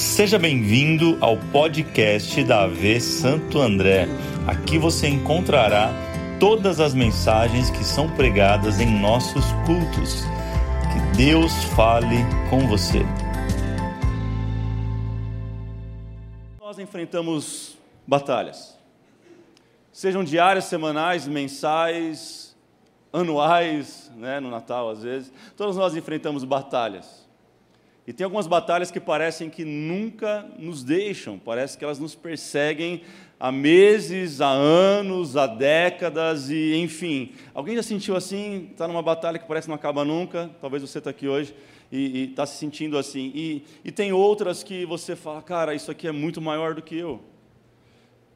Seja bem-vindo ao podcast da AV Santo André. Aqui você encontrará todas as mensagens que são pregadas em nossos cultos. Que Deus fale com você. Nós enfrentamos batalhas, sejam diárias, semanais, mensais, anuais, né, no Natal às vezes. Todos nós enfrentamos batalhas. E tem algumas batalhas que parecem que nunca nos deixam, parece que elas nos perseguem há meses, há anos, há décadas, e enfim. Alguém já sentiu assim? Está numa batalha que parece que não acaba nunca? Talvez você está aqui hoje e está se sentindo assim. E, e tem outras que você fala, cara, isso aqui é muito maior do que eu.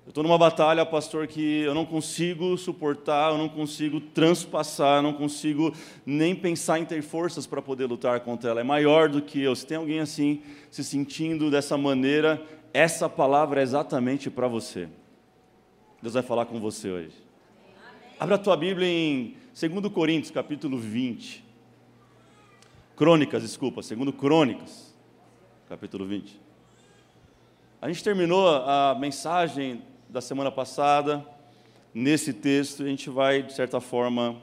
Eu estou numa batalha, pastor, que eu não consigo suportar, eu não consigo transpassar, eu não consigo nem pensar em ter forças para poder lutar contra ela. É maior do que eu. Se tem alguém assim, se sentindo dessa maneira, essa palavra é exatamente para você. Deus vai falar com você hoje. Abra a tua Bíblia em 2 Coríntios, capítulo 20. Crônicas, desculpa, 2 Crônicas, capítulo 20. A gente terminou a mensagem da semana passada, nesse texto, a gente vai, de certa forma,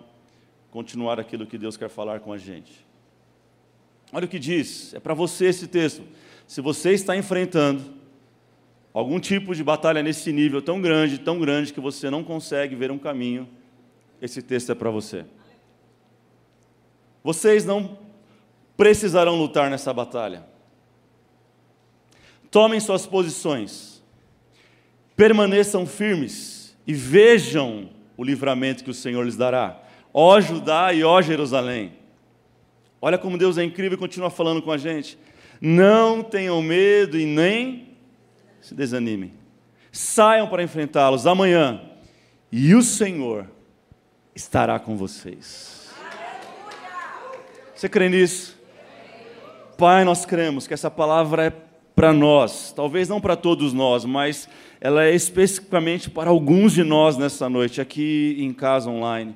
continuar aquilo que Deus quer falar com a gente. Olha o que diz, é para você esse texto. Se você está enfrentando algum tipo de batalha nesse nível tão grande, tão grande, que você não consegue ver um caminho, esse texto é para você. Vocês não precisarão lutar nessa batalha. Tomem suas posições permaneçam firmes e vejam o livramento que o Senhor lhes dará. Ó Judá e ó Jerusalém. Olha como Deus é incrível e continua falando com a gente. Não tenham medo e nem se desanimem. Saiam para enfrentá-los amanhã e o Senhor estará com vocês. Você crê nisso? Pai, nós cremos que essa palavra é para nós, talvez não para todos nós, mas ela é especificamente para alguns de nós nessa noite, aqui em casa online.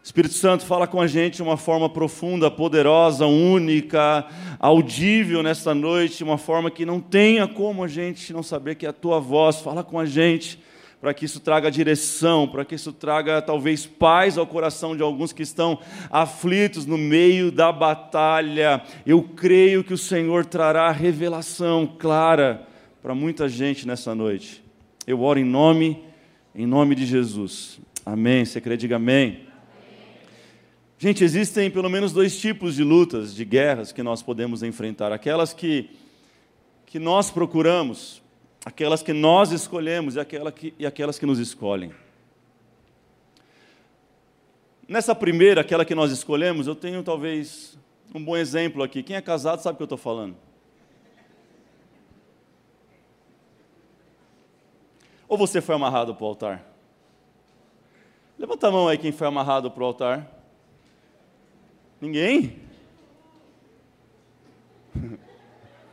Espírito Santo fala com a gente de uma forma profunda, poderosa, única, audível nessa noite, uma forma que não tenha como a gente não saber que é a tua voz. Fala com a gente para que isso traga direção, para que isso traga talvez paz ao coração de alguns que estão aflitos no meio da batalha. Eu creio que o Senhor trará revelação clara para muita gente nessa noite. Eu oro em nome, em nome de Jesus. Amém. Você crê, diga amém. Gente, existem pelo menos dois tipos de lutas, de guerras que nós podemos enfrentar. Aquelas que, que nós procuramos, aquelas que nós escolhemos e, aquela que, e aquelas que nos escolhem. Nessa primeira, aquela que nós escolhemos, eu tenho talvez um bom exemplo aqui. Quem é casado sabe o que eu estou falando. Ou você foi amarrado para o altar? Levanta a mão aí quem foi amarrado para o altar. Ninguém?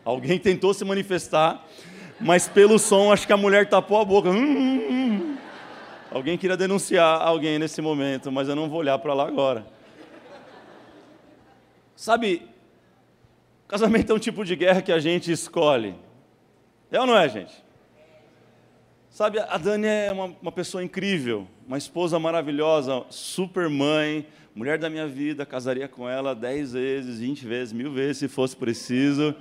Alguém tentou se manifestar, mas pelo som acho que a mulher tapou a boca. Hum, hum, hum. Alguém queria denunciar alguém nesse momento, mas eu não vou olhar para lá agora. Sabe, casamento é um tipo de guerra que a gente escolhe. É ou não é, gente? Sabe, a Dani é uma, uma, pessoa incrível, uma esposa maravilhosa, super mãe, mulher da minha vida, casaria com ela dez vezes, vinte vezes, mil vezes, se fosse preciso.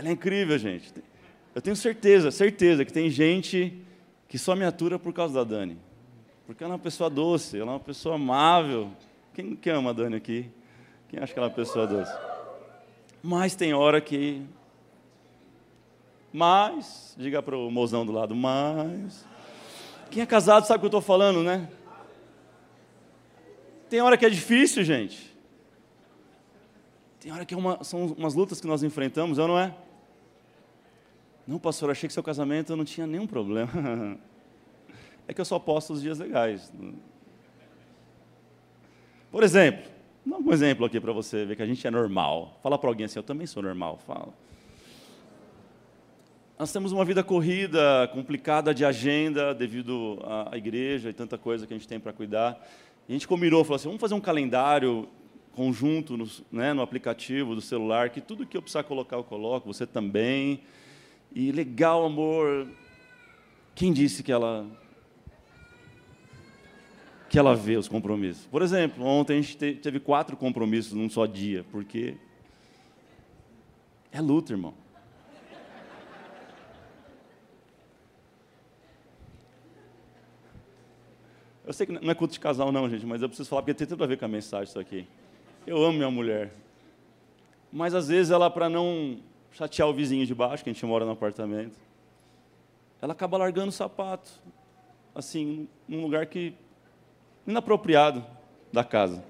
Ela é incrível, gente. Eu tenho certeza, certeza que tem gente que só me atura por causa da Dani. Porque ela é uma pessoa doce, ela é uma pessoa amável. Quem, quem ama a Dani aqui? Quem acha que ela é uma pessoa doce? Mas tem hora que mas, diga para o mozão do lado, mas. Quem é casado sabe o que eu estou falando, né? Tem hora que é difícil, gente. Tem hora que é uma, são umas lutas que nós enfrentamos, eu não é? Não, pastor, achei que seu casamento não tinha nenhum problema. É que eu só posto os dias legais. Por exemplo, dá um exemplo aqui para você ver que a gente é normal. Fala para alguém assim, eu também sou normal. Fala. Nós temos uma vida corrida, complicada de agenda, devido à igreja e tanta coisa que a gente tem para cuidar. A gente combinou, falou assim, vamos fazer um calendário conjunto no, né, no aplicativo do celular, que tudo que eu precisar colocar eu coloco, você também. E legal, amor. Quem disse que ela que ela vê os compromissos? Por exemplo, ontem a gente teve quatro compromissos num só dia, porque é luta, irmão. Eu sei que não é culto de casal, não, gente, mas eu preciso falar porque tem tudo a ver com a mensagem isso aqui. Eu amo minha mulher. Mas às vezes ela, para não chatear o vizinho de baixo, que a gente mora no apartamento, ela acaba largando o sapato, assim, num lugar que inapropriado da casa.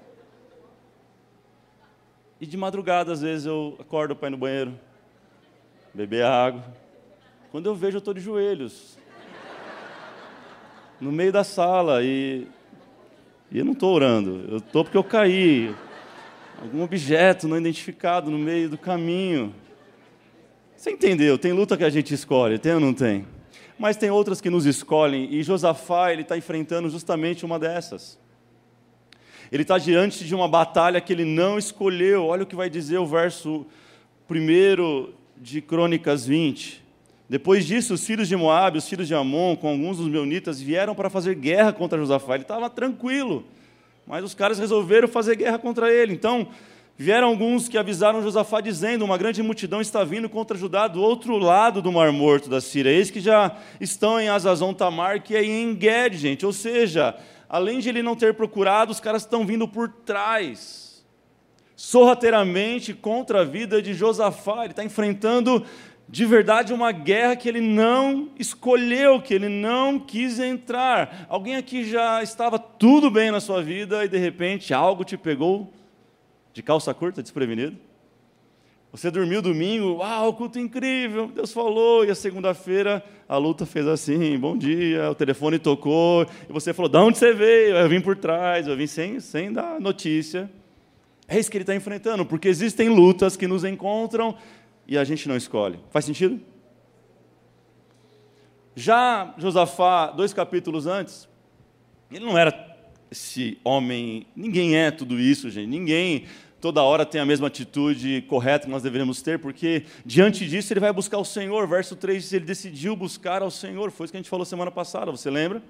E de madrugada, às vezes, eu acordo para ir no banheiro, beber água. Quando eu vejo, eu estou de joelhos, no meio da sala, e, e eu não estou orando, eu estou porque eu caí. Algum objeto não identificado no meio do caminho. Você entendeu? Tem luta que a gente escolhe, tem ou não tem? Mas tem outras que nos escolhem, e Josafá ele está enfrentando justamente uma dessas. Ele está diante de uma batalha que ele não escolheu. Olha o que vai dizer o verso 1 de Crônicas 20. Depois disso, os filhos de Moabe, os filhos de Amon, com alguns dos meunitas, vieram para fazer guerra contra Josafá. Ele estava tranquilo, mas os caras resolveram fazer guerra contra ele. Então, vieram alguns que avisaram Josafá, dizendo: Uma grande multidão está vindo contra Judá do outro lado do Mar Morto da Síria. Eis que já estão em Azazon Tamar, que é em Enged, gente. Ou seja, além de ele não ter procurado, os caras estão vindo por trás, sorrateiramente contra a vida de Josafá. Ele está enfrentando de verdade uma guerra que ele não escolheu, que ele não quis entrar. Alguém aqui já estava tudo bem na sua vida e de repente algo te pegou de calça curta, desprevenido? Você dormiu domingo, uau, culto incrível, Deus falou, e a segunda-feira a luta fez assim, bom dia, o telefone tocou, e você falou, de onde você veio? Eu vim por trás, eu vim sem, sem dar notícia. É isso que ele está enfrentando, porque existem lutas que nos encontram e a gente não escolhe. Faz sentido? Já Josafá, dois capítulos antes, ele não era esse homem, ninguém é tudo isso, gente, ninguém toda hora tem a mesma atitude correta que nós deveríamos ter, porque diante disso ele vai buscar o Senhor. Verso 3 diz: ele decidiu buscar ao Senhor. Foi isso que a gente falou semana passada, você lembra?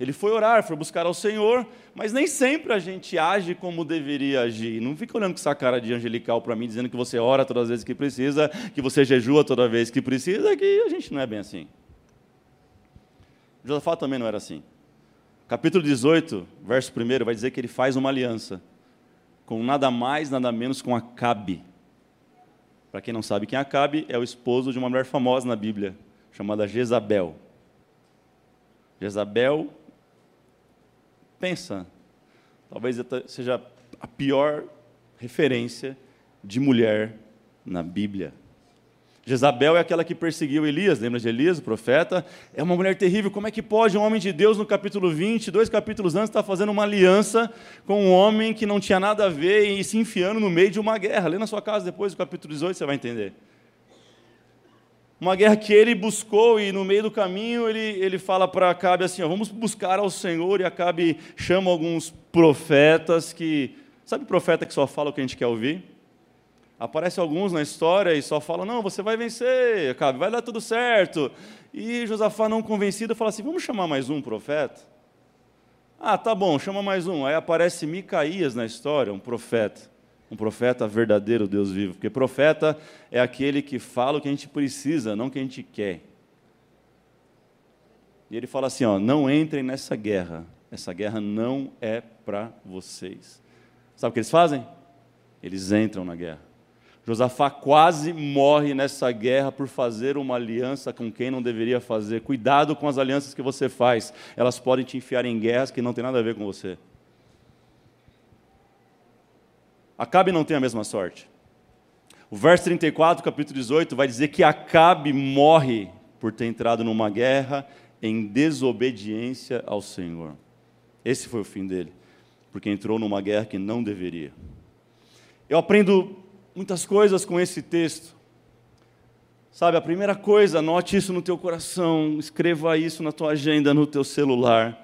Ele foi orar, foi buscar ao Senhor, mas nem sempre a gente age como deveria agir. Não fica olhando com essa cara de angelical para mim, dizendo que você ora todas as vezes que precisa, que você jejua toda vez que precisa, que a gente não é bem assim. Josafá também não era assim. Capítulo 18, verso 1, vai dizer que ele faz uma aliança com nada mais, nada menos com Acabe. Para quem não sabe quem é Acabe, é o esposo de uma mulher famosa na Bíblia, chamada Jezabel. Jezabel, pensa, talvez seja a pior referência de mulher na Bíblia. Jezabel é aquela que perseguiu Elias, lembra de Elias, o profeta? É uma mulher terrível. Como é que pode um homem de Deus, no capítulo 20, dois capítulos antes, estar fazendo uma aliança com um homem que não tinha nada a ver e se enfiando no meio de uma guerra? Lê na sua casa depois do capítulo 18, você vai entender. Uma guerra que ele buscou e no meio do caminho ele, ele fala para Acabe assim: ó, vamos buscar ao Senhor. E Acabe chama alguns profetas que. Sabe profeta que só fala o que a gente quer ouvir? Aparece alguns na história e só falam: não, você vai vencer, vai dar tudo certo. E Josafá, não convencido, fala assim: vamos chamar mais um profeta? Ah, tá bom, chama mais um. Aí aparece Micaías na história, um profeta. Um profeta verdadeiro, Deus vivo. Porque profeta é aquele que fala o que a gente precisa, não o que a gente quer. E ele fala assim: ó, não entrem nessa guerra. Essa guerra não é para vocês. Sabe o que eles fazem? Eles entram na guerra. Josafá quase morre nessa guerra por fazer uma aliança com quem não deveria fazer. Cuidado com as alianças que você faz, elas podem te enfiar em guerras que não tem nada a ver com você. Acabe não tem a mesma sorte. O verso 34, capítulo 18, vai dizer que Acabe morre por ter entrado numa guerra em desobediência ao Senhor. Esse foi o fim dele, porque entrou numa guerra que não deveria. Eu aprendo muitas coisas com esse texto. Sabe, a primeira coisa, anote isso no teu coração, escreva isso na tua agenda, no teu celular.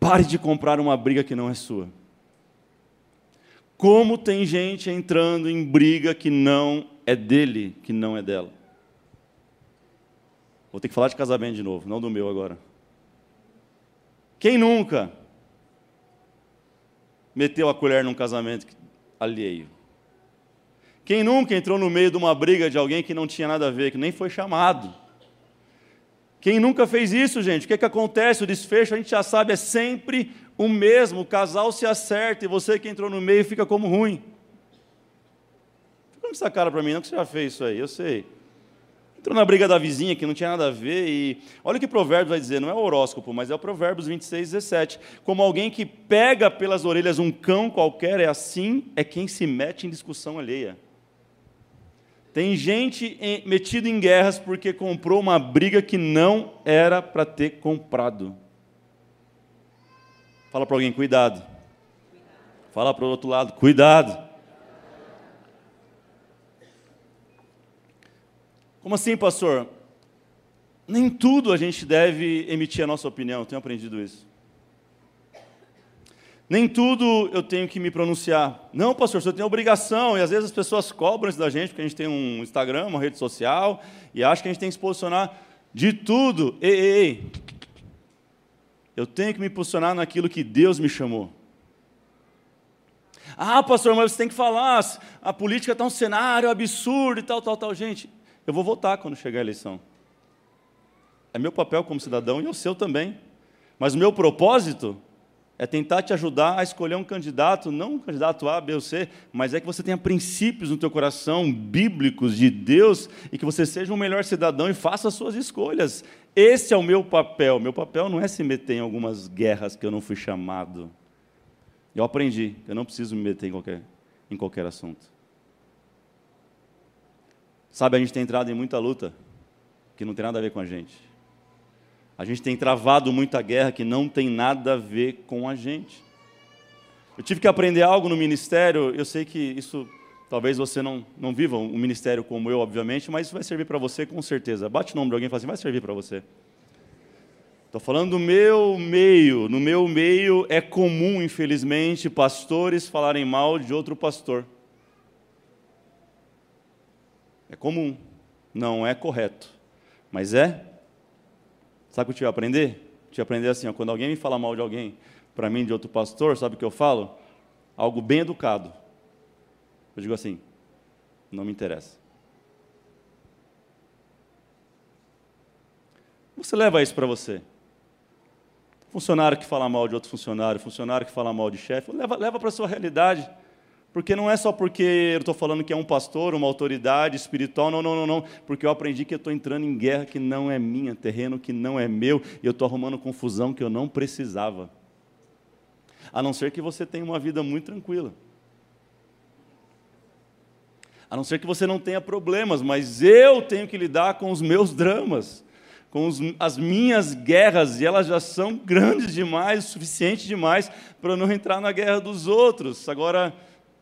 Pare de comprar uma briga que não é sua. Como tem gente entrando em briga que não é dele, que não é dela. Vou ter que falar de casamento de novo, não do meu agora. Quem nunca meteu a colher num casamento alheio? Quem nunca entrou no meio de uma briga de alguém que não tinha nada a ver, que nem foi chamado? Quem nunca fez isso, gente? O que, é que acontece? O desfecho a gente já sabe, é sempre o mesmo. O casal se acerta e você que entrou no meio fica como ruim. Fica com essa cara para mim, não que você já fez isso aí, eu sei. Entrou na briga da vizinha que não tinha nada a ver e olha o que Provérbios vai dizer, não é horóscopo, mas é o Provérbios 26, 17. Como alguém que pega pelas orelhas um cão qualquer, é assim, é quem se mete em discussão alheia. Tem gente metida em guerras porque comprou uma briga que não era para ter comprado. Fala para alguém, cuidado. Fala para o outro lado, cuidado. Como assim, pastor? Nem tudo a gente deve emitir a nossa opinião, eu tenho aprendido isso. Nem tudo eu tenho que me pronunciar. Não, pastor, você tem obrigação, e às vezes as pessoas cobram isso da gente, porque a gente tem um Instagram, uma rede social, e acham que a gente tem que se posicionar de tudo. Ei, ei, ei. Eu tenho que me posicionar naquilo que Deus me chamou. Ah, pastor, mas você tem que falar, a política está um cenário absurdo e tal, tal, tal. Gente, eu vou votar quando chegar a eleição. É meu papel como cidadão e é o seu também. Mas o meu propósito é tentar te ajudar a escolher um candidato, não um candidato A, B ou C, mas é que você tenha princípios no teu coração bíblicos de Deus e que você seja um melhor cidadão e faça as suas escolhas. Esse é o meu papel. Meu papel não é se meter em algumas guerras que eu não fui chamado. Eu aprendi que eu não preciso me meter em qualquer, em qualquer assunto. Sabe, a gente tem entrado em muita luta que não tem nada a ver com a gente. A gente tem travado muita guerra que não tem nada a ver com a gente. Eu tive que aprender algo no ministério, eu sei que isso talvez você não, não viva um ministério como eu, obviamente, mas isso vai servir para você com certeza. Bate o nome de alguém e fala assim: vai servir para você. Estou falando do meu meio. No meu meio é comum, infelizmente, pastores falarem mal de outro pastor. É comum. Não é correto. Mas é Sabe o que eu tive a aprender? Tive a aprender assim, ó, quando alguém me fala mal de alguém, para mim, de outro pastor, sabe o que eu falo? Algo bem educado. Eu digo assim, não me interessa. Você leva isso para você. Funcionário que fala mal de outro funcionário, funcionário que fala mal de chefe, leva, leva para a sua realidade. Porque não é só porque eu estou falando que é um pastor, uma autoridade espiritual, não, não, não, não. Porque eu aprendi que eu estou entrando em guerra que não é minha, terreno que não é meu, e eu estou arrumando confusão que eu não precisava. A não ser que você tenha uma vida muito tranquila. A não ser que você não tenha problemas, mas eu tenho que lidar com os meus dramas, com os, as minhas guerras, e elas já são grandes demais, suficientes demais para não entrar na guerra dos outros. Agora,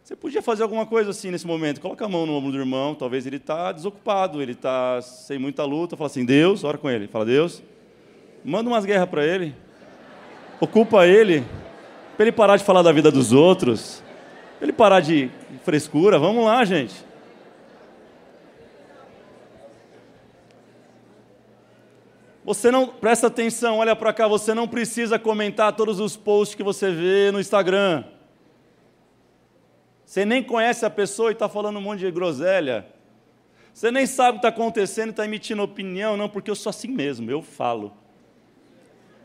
você podia fazer alguma coisa assim nesse momento. Coloca a mão no ombro do irmão, talvez ele está desocupado, ele está sem muita luta. Fala assim, Deus, ora com ele. Fala, Deus, manda umas guerras para ele. Ocupa ele, para ele parar de falar da vida dos outros, para ele parar de frescura. Vamos lá, gente. Você não, presta atenção, olha para cá, você não precisa comentar todos os posts que você vê no Instagram. Você nem conhece a pessoa e está falando um monte de groselha. Você nem sabe o que está acontecendo e está emitindo opinião, não, porque eu sou assim mesmo, eu falo.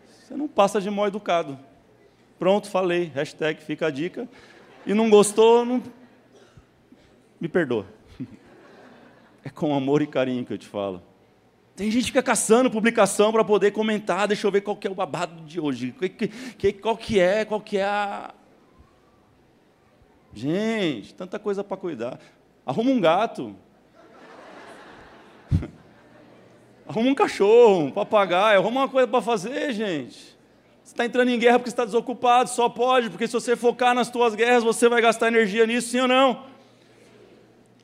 Você não passa de mal educado. Pronto, falei. Hashtag fica a dica. E não gostou, não... me perdoa. É com amor e carinho que eu te falo. Tem gente que fica caçando publicação para poder comentar, deixa eu ver qual que é o babado de hoje, qual que é, qual que é a, Gente, tanta coisa para cuidar. Arruma um gato. arruma um cachorro, um papagaio, arruma uma coisa para fazer, gente. Você está entrando em guerra porque está desocupado, só pode, porque se você focar nas suas guerras, você vai gastar energia nisso, sim ou não?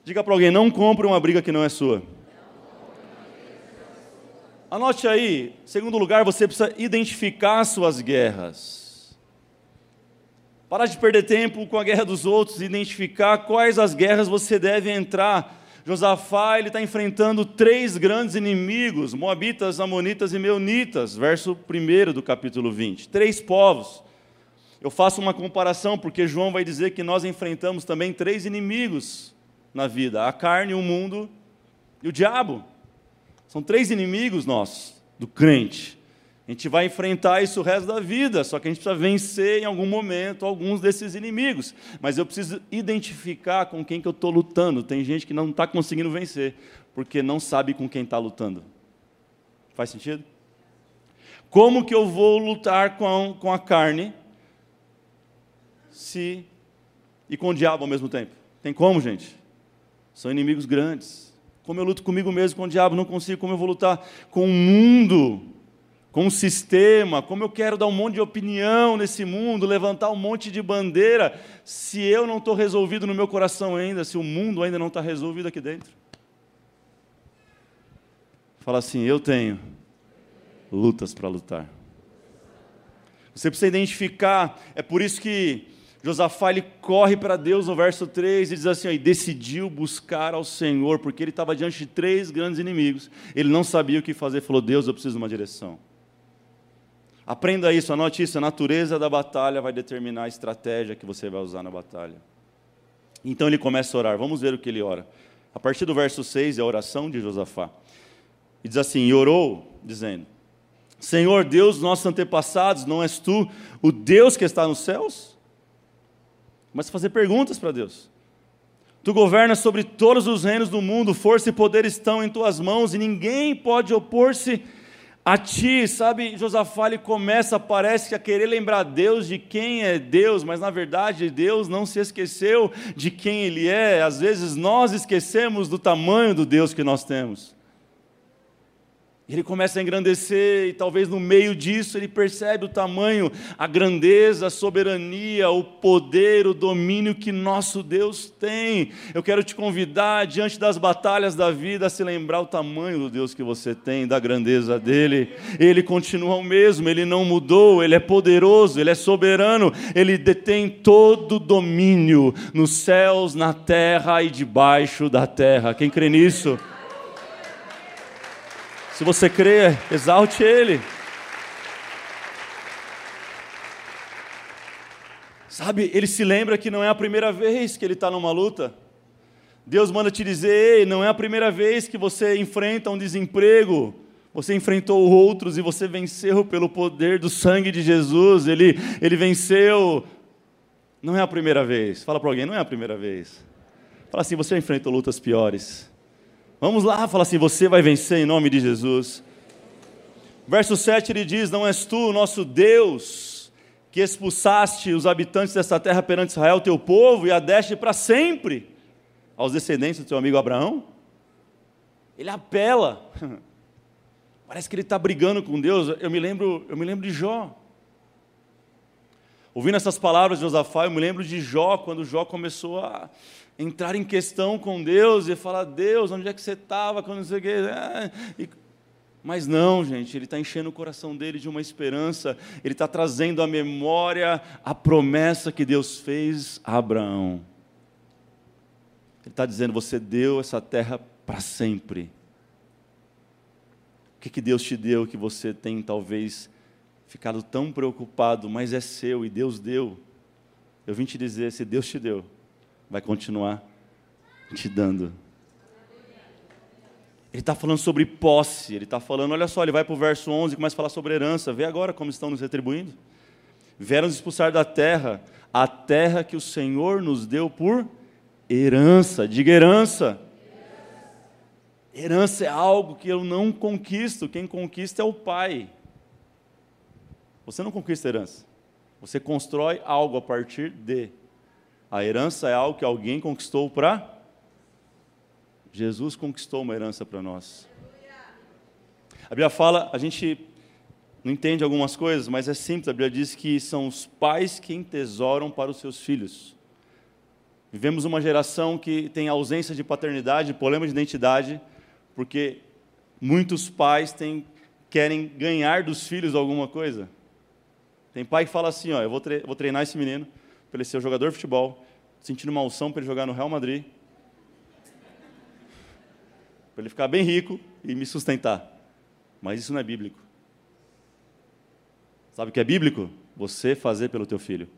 Diga para alguém, não compre uma briga que não é sua. Anote aí, segundo lugar, você precisa identificar suas guerras. Parar de perder tempo com a guerra dos outros, identificar quais as guerras você deve entrar. Josafá ele está enfrentando três grandes inimigos: Moabitas, Amonitas e Meunitas, verso 1 do capítulo 20. Três povos. Eu faço uma comparação porque João vai dizer que nós enfrentamos também três inimigos na vida: a carne, o mundo e o diabo. São três inimigos nossos, do crente. A gente vai enfrentar isso o resto da vida, só que a gente precisa vencer em algum momento alguns desses inimigos. Mas eu preciso identificar com quem que eu estou lutando. Tem gente que não está conseguindo vencer, porque não sabe com quem está lutando. Faz sentido? Como que eu vou lutar com, com a carne se e com o diabo ao mesmo tempo? Tem como, gente? São inimigos grandes. Como eu luto comigo mesmo, com o diabo, não consigo. Como eu vou lutar com o mundo, com o sistema? Como eu quero dar um monte de opinião nesse mundo, levantar um monte de bandeira, se eu não estou resolvido no meu coração ainda, se o mundo ainda não está resolvido aqui dentro? Fala assim: eu tenho lutas para lutar. Você precisa identificar, é por isso que Josafá ele corre para Deus no verso 3 e diz assim: ó, e decidiu buscar ao Senhor, porque ele estava diante de três grandes inimigos. Ele não sabia o que fazer, falou: Deus, eu preciso de uma direção. Aprenda isso, anote isso: a natureza da batalha vai determinar a estratégia que você vai usar na batalha. Então ele começa a orar, vamos ver o que ele ora. A partir do verso 6 é a oração de Josafá. E diz assim: E orou, dizendo: Senhor Deus nossos antepassados, não és tu o Deus que está nos céus? Começa a fazer perguntas para Deus. Tu governas sobre todos os reinos do mundo, força e poder estão em tuas mãos e ninguém pode opor-se a ti. Sabe, Josafá ele começa, parece que a querer lembrar Deus de quem é Deus, mas na verdade Deus não se esqueceu de quem Ele é. Às vezes nós esquecemos do tamanho do Deus que nós temos. Ele começa a engrandecer, e talvez no meio disso ele percebe o tamanho, a grandeza, a soberania, o poder, o domínio que nosso Deus tem. Eu quero te convidar, diante das batalhas da vida, a se lembrar o tamanho do Deus que você tem, da grandeza dele. Ele continua o mesmo, ele não mudou, ele é poderoso, ele é soberano, ele detém todo o domínio nos céus, na terra e debaixo da terra. Quem crê nisso? Se você crê, exalte Ele. Sabe, ele se lembra que não é a primeira vez que ele está numa luta. Deus manda te dizer: Ei, não é a primeira vez que você enfrenta um desemprego. Você enfrentou outros e você venceu pelo poder do sangue de Jesus. Ele, ele venceu. Não é a primeira vez. Fala para alguém: não é a primeira vez. Fala assim: você enfrentou lutas piores. Vamos lá, fala assim: você vai vencer em nome de Jesus. Verso 7 ele diz: Não és tu, nosso Deus, que expulsaste os habitantes desta terra perante Israel, teu povo, e a deste para sempre aos descendentes do teu amigo Abraão? Ele apela. Parece que ele está brigando com Deus. Eu me lembro, eu me lembro de Jó. Ouvindo essas palavras de Josafá, eu me lembro de Jó, quando Jó começou a entrar em questão com Deus e falar: Deus, onde é que você estava? Quando você e... Mas não, gente, ele está enchendo o coração dele de uma esperança, ele está trazendo à memória a promessa que Deus fez a Abraão. Ele está dizendo: Você deu essa terra para sempre. O que, que Deus te deu que você tem talvez ficado tão preocupado, mas é seu e Deus deu? Eu vim te dizer: se Deus te deu, vai continuar te dando. Ele está falando sobre posse, ele está falando, olha só, ele vai para o verso 11 e começa a falar sobre herança. Vê agora como estão nos retribuindo. Vieram nos expulsar da terra, a terra que o Senhor nos deu por herança. Diga herança. Herança é algo que eu não conquisto, quem conquista é o Pai. Você não conquista herança. Você constrói algo a partir de. A herança é algo que alguém conquistou para. Jesus conquistou uma herança para nós. A Bíblia fala, a gente não entende algumas coisas, mas é simples. A Bíblia diz que são os pais quem tesouram para os seus filhos. Vivemos uma geração que tem ausência de paternidade, problema de identidade, porque muitos pais têm, querem ganhar dos filhos alguma coisa. Tem pai que fala assim: ó, eu vou treinar esse menino, para ele ser um jogador de futebol, sentindo uma unção para ele jogar no Real Madrid, para ele ficar bem rico e me sustentar. Mas isso não é bíblico. Sabe o que é bíblico? Você fazer pelo teu filho.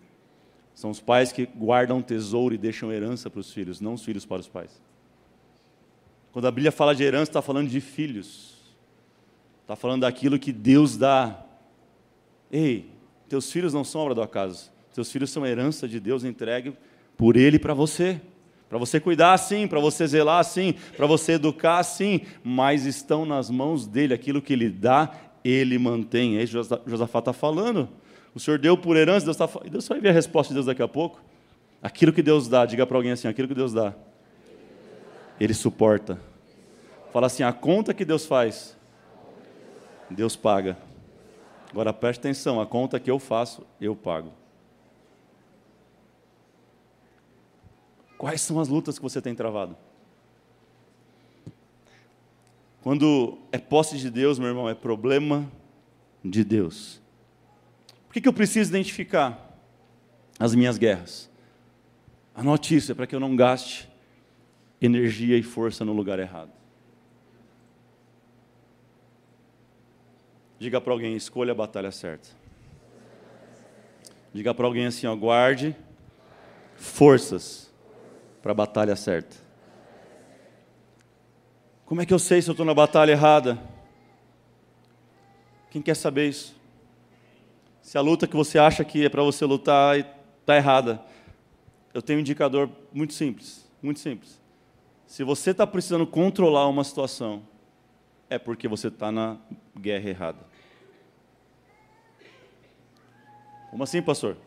São os pais que guardam tesouro e deixam herança para os filhos, não os filhos para os pais. Quando a Bíblia fala de herança, está falando de filhos. Está falando daquilo que Deus dá. Ei, teus filhos não são obra do acaso. Teus filhos são herança de Deus entregue por Ele para você. Para você cuidar sim, para você zelar sim, para você educar sim, mas estão nas mãos dele. Aquilo que Ele dá, Ele mantém. É isso que Josafá está falando. O Senhor deu por herança, Deus, tá, Deus vai ver a resposta de Deus daqui a pouco. Aquilo que Deus dá, diga para alguém assim: aquilo que Deus dá, Ele suporta. Fala assim: a conta que Deus faz, Deus paga. Agora preste atenção: a conta que eu faço, eu pago. Quais são as lutas que você tem travado? Quando é posse de Deus, meu irmão, é problema de Deus. Por que, que eu preciso identificar as minhas guerras? A notícia para que eu não gaste energia e força no lugar errado. Diga para alguém, escolha a batalha certa. Diga para alguém assim, ó, guarde forças para a batalha certa. Como é que eu sei se eu estou na batalha errada? Quem quer saber isso? Se a luta que você acha que é para você lutar está errada, eu tenho um indicador muito simples, muito simples. Se você está precisando controlar uma situação, é porque você está na guerra errada. Como assim, pastor?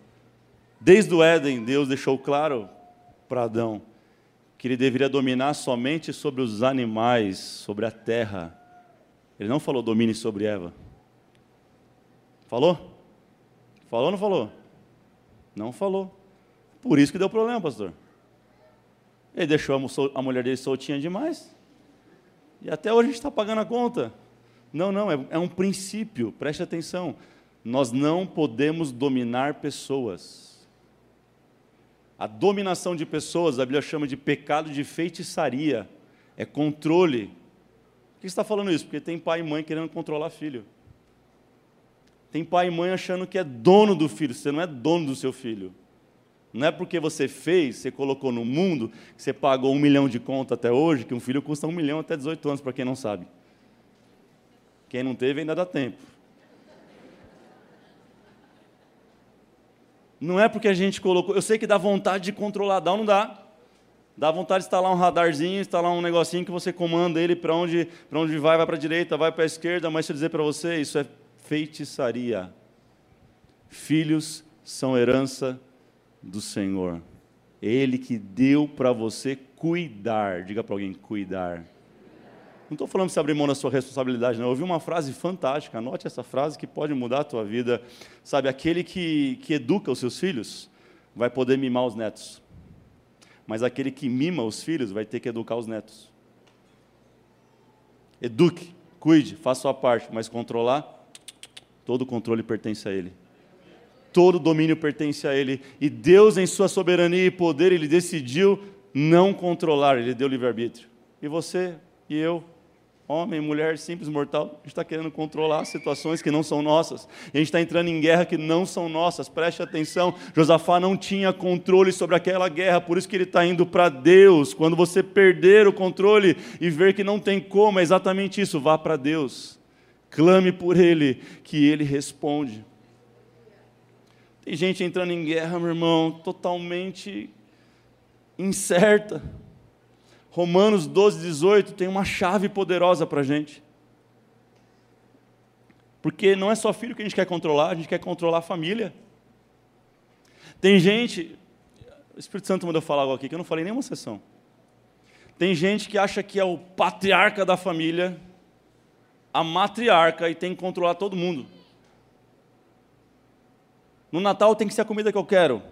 Desde o Éden, Deus deixou claro para Adão que ele deveria dominar somente sobre os animais, sobre a terra. Ele não falou domine sobre Eva. Falou? Falou ou não falou? Não falou. Por isso que deu problema, pastor. Ele deixou a mulher dele soltinha demais. E até hoje a gente está pagando a conta. Não, não, é, é um princípio, preste atenção. Nós não podemos dominar pessoas. A dominação de pessoas, a Bíblia chama de pecado de feitiçaria, é controle. Por que está falando isso? Porque tem pai e mãe querendo controlar filho. Tem pai e mãe achando que é dono do filho, você não é dono do seu filho. Não é porque você fez, você colocou no mundo, que você pagou um milhão de conta até hoje, que um filho custa um milhão até 18 anos, para quem não sabe. Quem não teve ainda dá tempo. Não é porque a gente colocou. Eu sei que dá vontade de controlar, dá ou não dá? Dá vontade de instalar um radarzinho, instalar um negocinho que você comanda ele para onde, onde vai, vai para a direita, vai para a esquerda, mas se eu dizer para você, isso é feitiçaria. Filhos são herança do Senhor. Ele que deu para você cuidar. Diga para alguém, cuidar. Não estou falando para você abrir mão da sua responsabilidade, não. Eu ouvi uma frase fantástica, anote essa frase que pode mudar a tua vida. Sabe, aquele que, que educa os seus filhos vai poder mimar os netos. Mas aquele que mima os filhos vai ter que educar os netos. Eduque, cuide, faça sua parte, mas controlar Todo controle pertence a Ele. Todo domínio pertence a Ele. E Deus, em Sua soberania e poder, Ele decidiu não controlar, Ele deu livre-arbítrio. E você e eu, homem, mulher, simples, mortal, a gente está querendo controlar situações que não são nossas. A gente está entrando em guerra que não são nossas. Preste atenção, Josafá não tinha controle sobre aquela guerra, por isso que ele está indo para Deus. Quando você perder o controle e ver que não tem como, é exatamente isso, vá para Deus. Clame por Ele, que Ele responde. Tem gente entrando em guerra, meu irmão, totalmente incerta. Romanos 12, 18 tem uma chave poderosa para a gente. Porque não é só filho que a gente quer controlar, a gente quer controlar a família. Tem gente, o Espírito Santo mandou falar algo aqui que eu não falei nenhuma sessão. Tem gente que acha que é o patriarca da família a matriarca e tem que controlar todo mundo. No Natal tem que ser a comida que eu quero.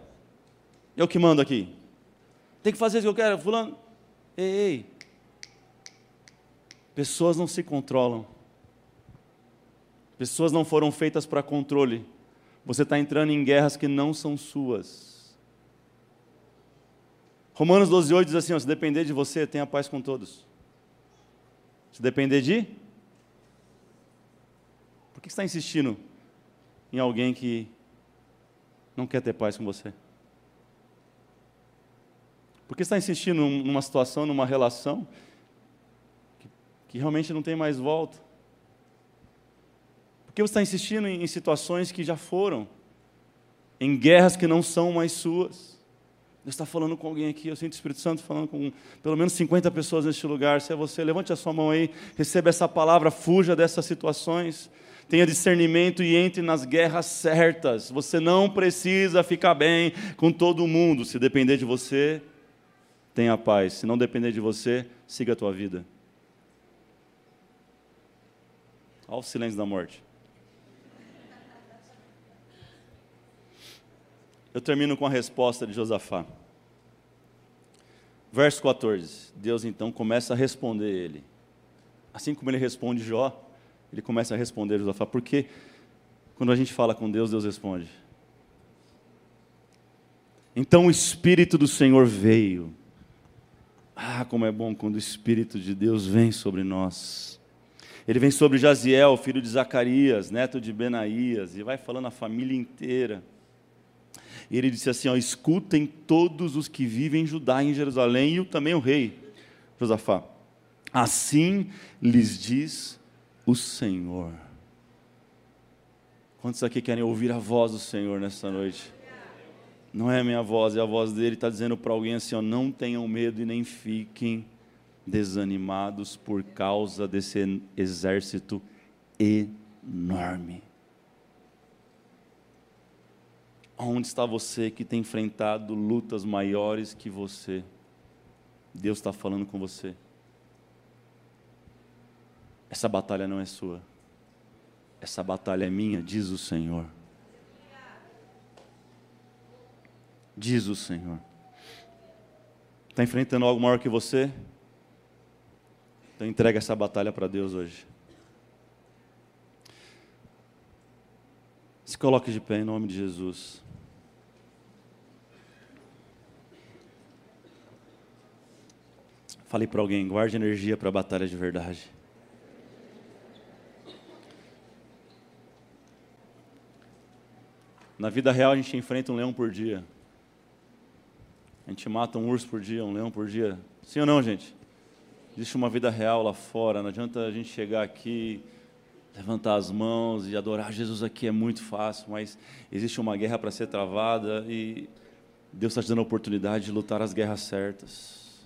Eu que mando aqui. Tem que fazer o que eu quero. Fulano. Ei, ei. Pessoas não se controlam. Pessoas não foram feitas para controle. Você está entrando em guerras que não são suas. Romanos 12, 8 diz assim: ó, se depender de você, tenha paz com todos. Se depender de. Por que você está insistindo em alguém que não quer ter paz com você? Por que está insistindo numa situação, numa relação que, que, realmente não tem mais volta? Por que você está insistindo em, em situações que já foram, em guerras que não são mais suas? Deus está falando com alguém aqui, eu sinto o Espírito Santo falando com pelo menos 50 pessoas neste lugar. Se é você, levante a sua mão aí, receba essa palavra, fuja dessas situações tenha discernimento e entre nas guerras certas. Você não precisa ficar bem com todo mundo. Se depender de você, tenha paz. Se não depender de você, siga a tua vida. Olha o silêncio da morte. Eu termino com a resposta de Josafá. Verso 14. Deus então começa a responder ele. Assim como ele responde Jó, ele começa a responder Josafá, porque quando a gente fala com Deus, Deus responde. Então o Espírito do Senhor veio. Ah, como é bom quando o Espírito de Deus vem sobre nós. Ele vem sobre Jaziel, filho de Zacarias, neto de Benaías, e vai falando a família inteira. E ele disse assim: ó, escutem todos os que vivem em Judá em Jerusalém, e também o rei Josafá. Assim lhes diz o Senhor. Quantos aqui querem ouvir a voz do Senhor nessa noite? Não é a minha voz, é a voz dele. Está dizendo para alguém assim: ó, não tenham medo e nem fiquem desanimados por causa desse exército enorme. Onde está você que tem enfrentado lutas maiores que você? Deus está falando com você. Essa batalha não é sua. Essa batalha é minha, diz o Senhor. Diz o Senhor. Está enfrentando algo maior que você? Então entrega essa batalha para Deus hoje. Se coloque de pé em nome de Jesus. Falei para alguém, guarde energia para a batalha de verdade. Na vida real a gente enfrenta um leão por dia. A gente mata um urso por dia, um leão por dia. Sim ou não, gente? Existe uma vida real lá fora. Não adianta a gente chegar aqui, levantar as mãos e adorar Jesus aqui é muito fácil, mas existe uma guerra para ser travada e Deus está te dando a oportunidade de lutar as guerras certas.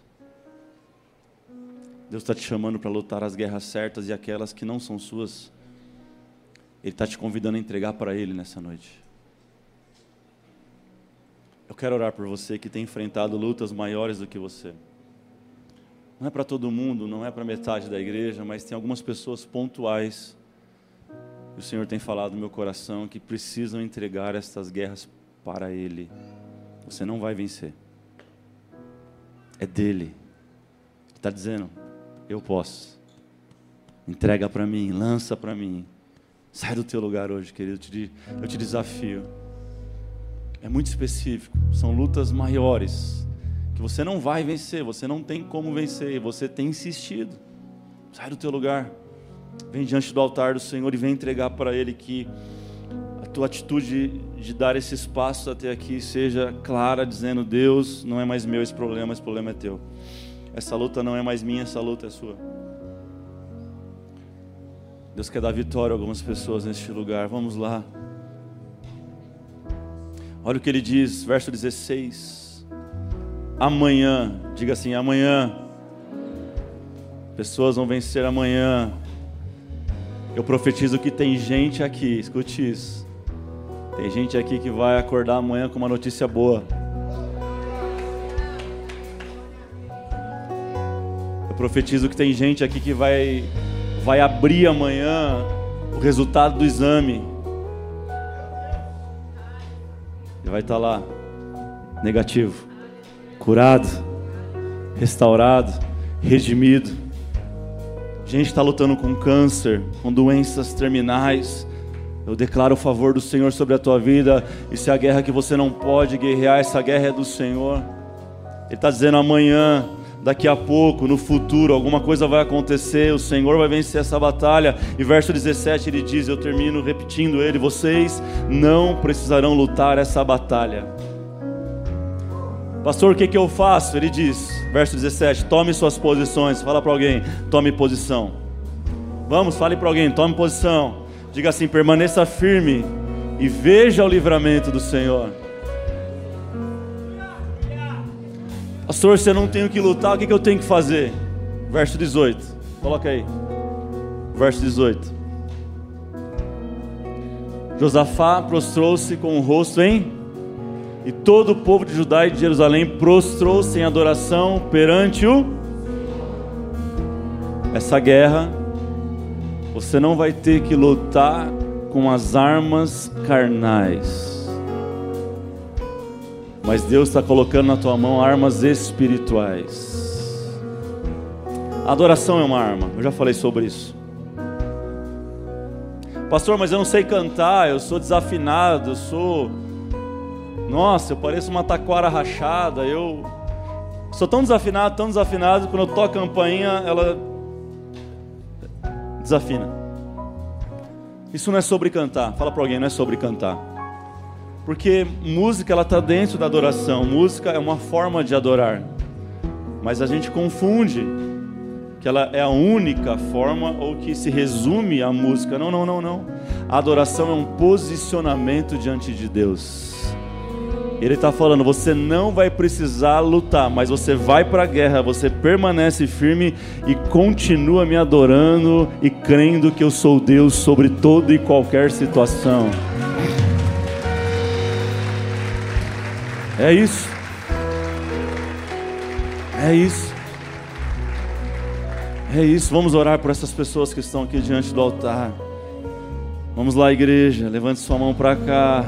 Deus está te chamando para lutar as guerras certas e aquelas que não são suas. Ele está te convidando a entregar para Ele nessa noite. Eu quero orar por você que tem enfrentado lutas maiores do que você. Não é para todo mundo, não é para metade da igreja, mas tem algumas pessoas pontuais o Senhor tem falado no meu coração que precisam entregar estas guerras para Ele. Você não vai vencer. É dele. Ele está dizendo: Eu posso. Entrega para mim, lança para mim. Sai do teu lugar hoje, querido. Eu te desafio é muito específico. São lutas maiores que você não vai vencer, você não tem como vencer, você tem insistido. Sai do teu lugar. Vem diante do altar do Senhor e vem entregar para Ele que a tua atitude de dar esses passos até aqui seja clara, dizendo: Deus, não é mais meu esse problema, esse problema é teu. Essa luta não é mais minha, essa luta é sua. Deus quer dar vitória a algumas pessoas neste lugar. Vamos lá. Olha o que ele diz, verso 16. Amanhã, diga assim: amanhã. Pessoas vão vencer amanhã. Eu profetizo que tem gente aqui, escute isso. Tem gente aqui que vai acordar amanhã com uma notícia boa. Eu profetizo que tem gente aqui que vai, vai abrir amanhã o resultado do exame vai estar lá, negativo, curado, restaurado, redimido. Gente está lutando com câncer, com doenças terminais. Eu declaro o favor do Senhor sobre a tua vida. Isso é a guerra que você não pode guerrear, essa guerra é do Senhor. Ele está dizendo amanhã, daqui a pouco, no futuro, alguma coisa vai acontecer, o Senhor vai vencer essa batalha. E verso 17 ele diz: Eu termino repetindo ele: Vocês não precisarão lutar essa batalha. Pastor, o que, que eu faço? Ele diz, verso 17: Tome suas posições. Fala para alguém: Tome posição. Vamos, fale para alguém: Tome posição. Diga assim: permaneça firme e veja o livramento do Senhor. Pastor, se eu não tenho que lutar, o que, eu tenho que fazer? Verso 18. Coloca aí. Verso 18. Josafá prostrou-se com o rosto em. E todo o povo de Judá e de Jerusalém prostrou-se em adoração perante o. Essa guerra, você não vai ter que lutar com as armas carnais mas Deus está colocando na tua mão armas espirituais. A adoração é uma arma, eu já falei sobre isso. Pastor, mas eu não sei cantar, eu sou desafinado, eu sou. Nossa, eu pareço uma taquara rachada, eu sou tão desafinado, tão desafinado, quando eu toco a campainha, ela desafina. Isso não é sobre cantar. Fala para alguém, não é sobre cantar. Porque música ela está dentro da adoração. Música é uma forma de adorar. Mas a gente confunde que ela é a única forma ou que se resume à música. Não, não, não, não. A adoração é um posicionamento diante de Deus. Ele está falando: você não vai precisar lutar, mas você vai para a guerra, você permanece firme e continua me adorando e crendo que eu sou Deus sobre toda e qualquer situação. É isso. É isso. É isso. Vamos orar por essas pessoas que estão aqui diante do altar. Vamos lá, igreja. Levante sua mão para cá.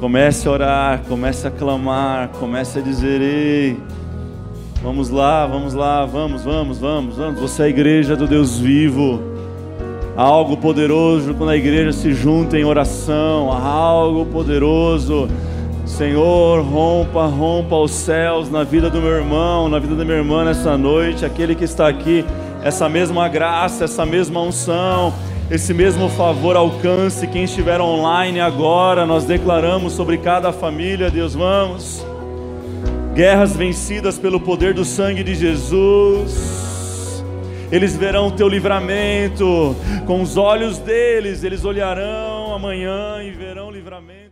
Comece a orar, comece a clamar, comece a dizer: Ei, vamos lá, vamos lá, vamos, vamos, vamos, vamos. Você é a igreja do Deus vivo. Há algo poderoso quando a igreja se junta em oração. Há algo poderoso Senhor, rompa, rompa os céus na vida do meu irmão, na vida da minha irmã nessa noite, aquele que está aqui, essa mesma graça, essa mesma unção, esse mesmo favor alcance quem estiver online agora. Nós declaramos sobre cada família, Deus, vamos. Guerras vencidas pelo poder do sangue de Jesus. Eles verão o teu livramento, com os olhos deles, eles olharão amanhã e verão o livramento.